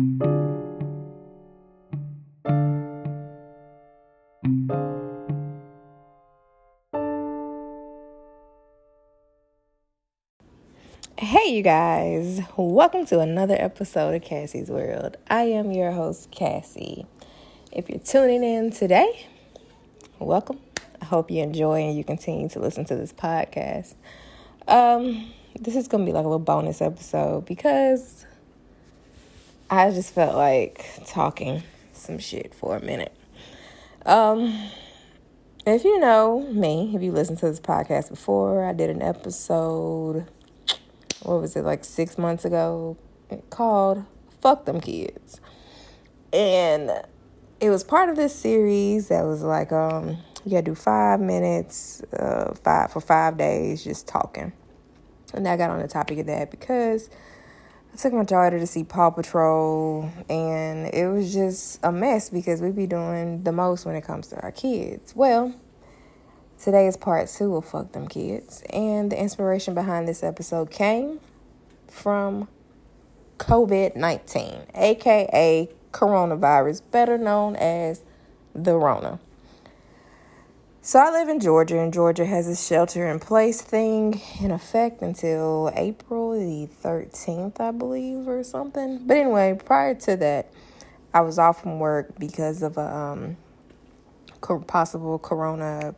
Hey, you guys, welcome to another episode of Cassie's World. I am your host, Cassie. If you're tuning in today, welcome. I hope you enjoy and you continue to listen to this podcast. Um, this is gonna be like a little bonus episode because I just felt like talking some shit for a minute. Um, if you know me, if you listened to this podcast before, I did an episode what was it like six months ago called fuck them kids and it was part of this series that was like um you gotta do five minutes uh five for five days just talking and i got on the topic of that because i took my daughter to see paw patrol and it was just a mess because we be doing the most when it comes to our kids well Today is part two of Fuck Them Kids. And the inspiration behind this episode came from COVID 19, aka coronavirus, better known as the Rona. So I live in Georgia, and Georgia has a shelter in place thing in effect until April the 13th, I believe, or something. But anyway, prior to that, I was off from work because of a um, possible corona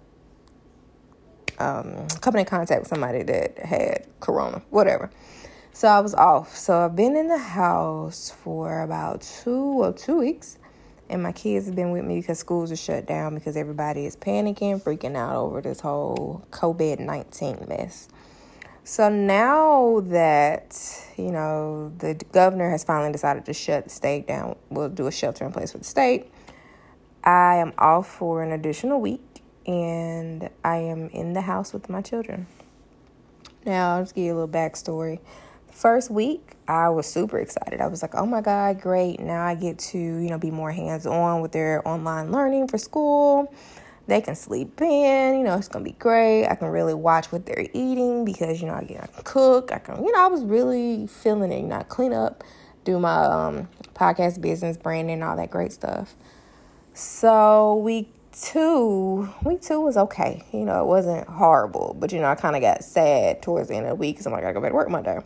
um, coming in contact with somebody that had corona, whatever. So I was off. So I've been in the house for about two or two weeks. And my kids have been with me because schools are shut down because everybody is panicking, freaking out over this whole COVID 19 mess. So now that, you know, the governor has finally decided to shut the state down, we'll do a shelter in place for the state. I am off for an additional week and I am in the house with my children. Now, I'll just give you a little backstory. First week, I was super excited. I was like, oh my God, great. Now I get to, you know, be more hands on with their online learning for school. They can sleep in, you know, it's gonna be great. I can really watch what they're eating because, you know, I, get, I can cook. I can, you know, I was really feeling it, you know, I clean up, do my um, podcast business, branding, all that great stuff. So week two, week two was okay. You know, it wasn't horrible, but you know, I kind of got sad towards the end of the week because I'm like, I gotta go back to work Monday.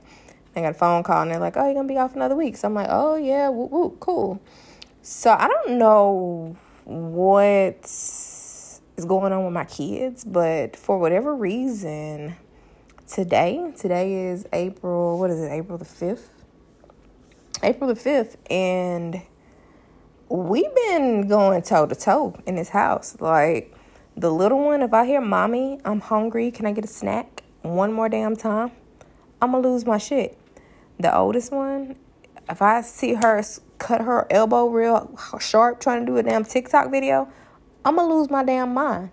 I got a phone call and they're like, oh, you're gonna be off another week. So I'm like, oh, yeah, woo, woo, cool. So I don't know what is going on with my kids, but for whatever reason, today, today is April, what is it, April the 5th? April the 5th, and we've been going toe to toe in this house. Like the little one, if I hear mommy, I'm hungry, can I get a snack one more damn time? I'm gonna lose my shit. The oldest one, if I see her cut her elbow real sharp trying to do a damn TikTok video, I'm gonna lose my damn mind.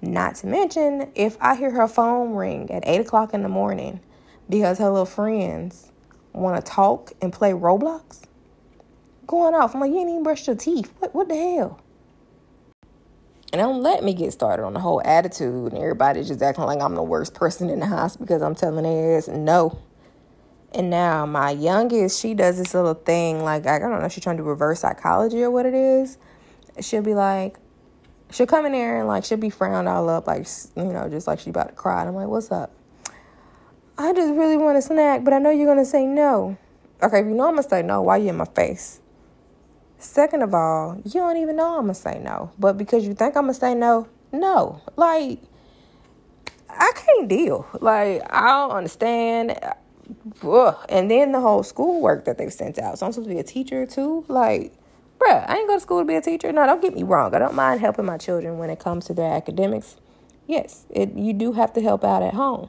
Not to mention, if I hear her phone ring at 8 o'clock in the morning because her little friends want to talk and play Roblox, going off. I'm like, you ain't even brushed your teeth. What what the hell? And don't let me get started on the whole attitude and everybody just acting like I'm the worst person in the house because I'm telling their ass no. And now my youngest, she does this little thing like I don't know, she's trying to do reverse psychology or what it is. She'll be like, she'll come in there and like she'll be frowned all up, like you know, just like she about to cry. And I'm like, what's up? I just really want a snack, but I know you're gonna say no. Okay, if you know I'm gonna say no, why you in my face? Second of all, you don't even know I'm gonna say no. But because you think I'm gonna say no, no. Like, I can't deal. Like, I don't understand. Ugh. And then the whole schoolwork that they've sent out. So I'm supposed to be a teacher too. Like, bruh, I ain't go to school to be a teacher. No, don't get me wrong. I don't mind helping my children when it comes to their academics. Yes, it you do have to help out at home.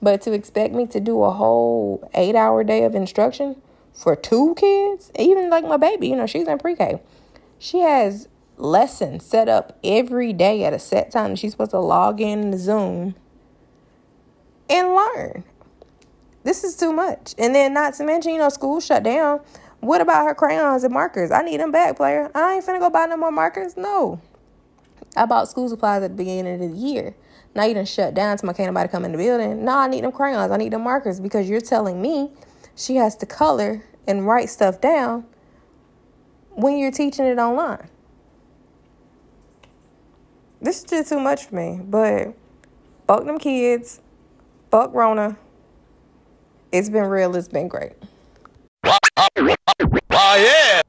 But to expect me to do a whole eight hour day of instruction, for two kids, even like my baby, you know, she's in pre K. She has lessons set up every day at a set time. She's supposed to log in the Zoom and learn. This is too much. And then, not to mention, you know, school shut down. What about her crayons and markers? I need them back, player. I ain't finna go buy no more markers. No. I bought school supplies at the beginning of the year. Now you done shut down so my can't nobody come in the building. No, I need them crayons. I need them markers because you're telling me she has to color and write stuff down when you're teaching it online. This is just too much for me. But fuck them kids. Fuck Rona. It's been real. It's been great. Oh, yeah.